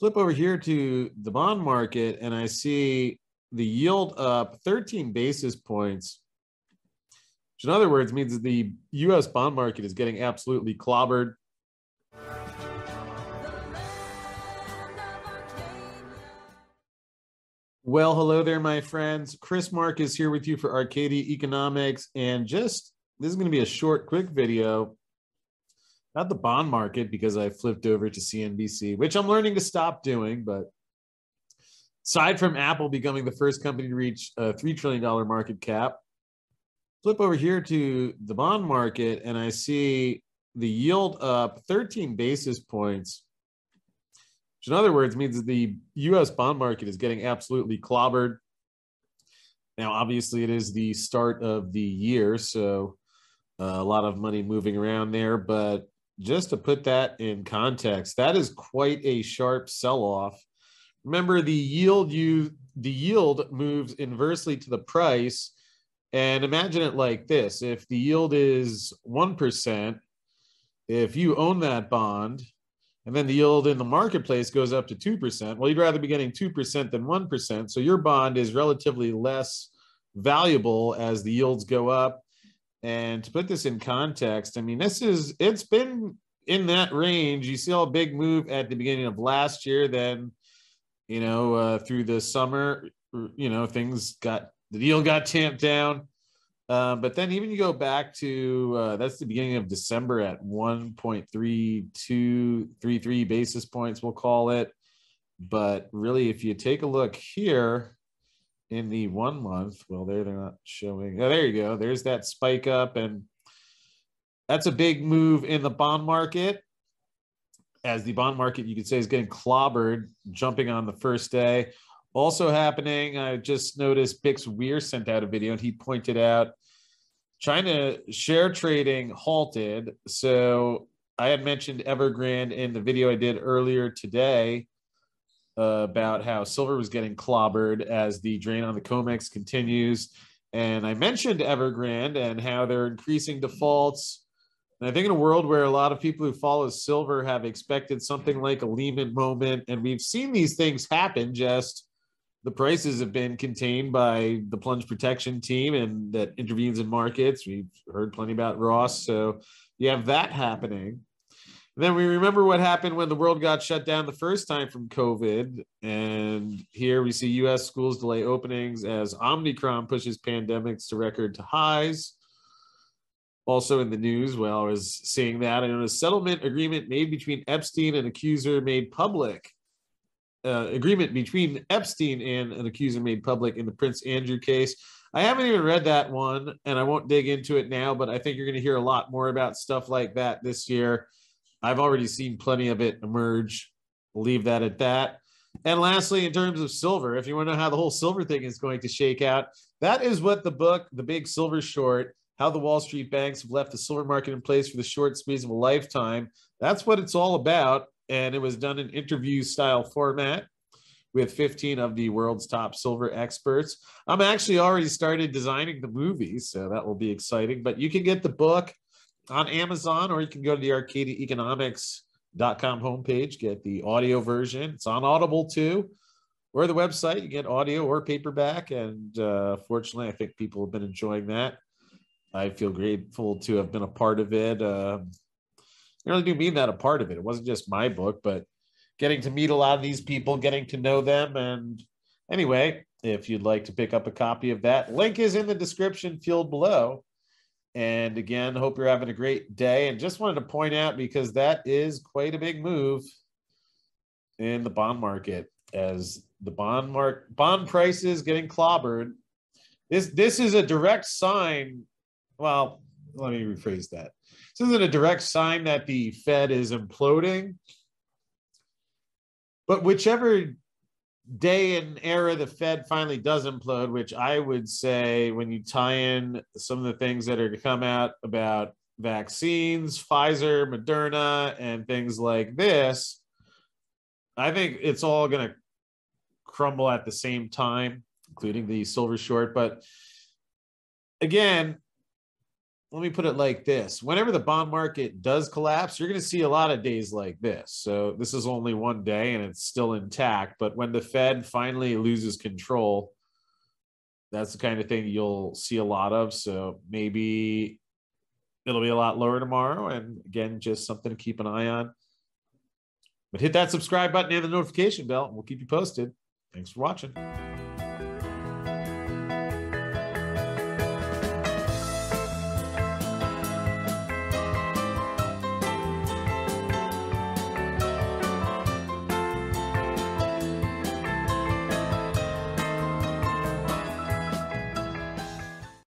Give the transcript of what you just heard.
flip over here to the bond market and I see the yield up 13 basis points, which in other words means that the US bond market is getting absolutely clobbered. Well, hello there, my friends. Chris Marcus here with you for Arcadia Economics. And just this is going to be a short, quick video not the bond market because I flipped over to CNBC, which I'm learning to stop doing. But aside from Apple becoming the first company to reach a $3 trillion market cap, flip over here to the bond market and I see the yield up 13 basis points, which in other words means that the US bond market is getting absolutely clobbered. Now, obviously, it is the start of the year, so uh, a lot of money moving around there, but just to put that in context, that is quite a sharp sell-off. Remember, the yield you the yield moves inversely to the price. And imagine it like this: if the yield is one percent, if you own that bond, and then the yield in the marketplace goes up to 2%. Well, you'd rather be getting 2% than 1%. So your bond is relatively less valuable as the yields go up. And to put this in context, I mean, this is it's been in that range. You see a big move at the beginning of last year, then you know, uh, through the summer, you know, things got the deal got tamped down. Uh, but then even you go back to uh, that's the beginning of December at 1.3233 basis points, we'll call it. But really, if you take a look here, in the one month. Well, there they're not showing. Oh, there you go. There's that spike up, and that's a big move in the bond market. As the bond market, you could say, is getting clobbered, jumping on the first day. Also happening, I just noticed Bix Weir sent out a video, and he pointed out China share trading halted. So I had mentioned Evergrande in the video I did earlier today about how silver was getting clobbered as the drain on the COMEX continues. And I mentioned Evergrande and how they're increasing defaults. And I think in a world where a lot of people who follow silver have expected something like a Lehman moment, and we've seen these things happen, just the prices have been contained by the plunge protection team and that intervenes in markets. We've heard plenty about Ross. So you have that happening. Then we remember what happened when the world got shut down the first time from COVID. And here we see US schools delay openings as Omicron pushes pandemics to record to highs. Also in the news, well, I was seeing that and a settlement agreement made between Epstein and accuser made public. Uh, agreement between Epstein and an accuser made public in the Prince Andrew case. I haven't even read that one and I won't dig into it now, but I think you're going to hear a lot more about stuff like that this year. I've already seen plenty of it emerge. We'll leave that at that. And lastly, in terms of silver, if you want to know how the whole silver thing is going to shake out, that is what the book, The Big Silver Short, How the Wall Street Banks Have Left the Silver Market in Place for the Short Squeeze of a Lifetime, that's what it's all about. And it was done in interview style format with 15 of the world's top silver experts. I'm actually already started designing the movie, so that will be exciting. But you can get the book on Amazon, or you can go to the arcadiaeconomics.com homepage, get the audio version. It's on Audible too, or the website. You get audio or paperback. And uh, fortunately, I think people have been enjoying that. I feel grateful to have been a part of it. Uh, I really do mean that a part of it. It wasn't just my book, but getting to meet a lot of these people, getting to know them. And anyway, if you'd like to pick up a copy of that, link is in the description field below. And again, hope you're having a great day. And just wanted to point out because that is quite a big move in the bond market as the bond mark bond prices getting clobbered. This this is a direct sign. Well, let me rephrase that. This isn't a direct sign that the Fed is imploding. But whichever day and era the Fed finally does implode, which I would say when you tie in some of the things that are to come out about vaccines, Pfizer, Moderna, and things like this, I think it's all going to crumble at the same time, including the silver short. But again, let me put it like this. Whenever the bond market does collapse you're going to see a lot of days like this. So this is only one day and it's still intact but when the fed finally loses control that's the kind of thing you'll see a lot of. So maybe it'll be a lot lower tomorrow and again just something to keep an eye on. But hit that subscribe button and the notification bell and we'll keep you posted. Thanks for watching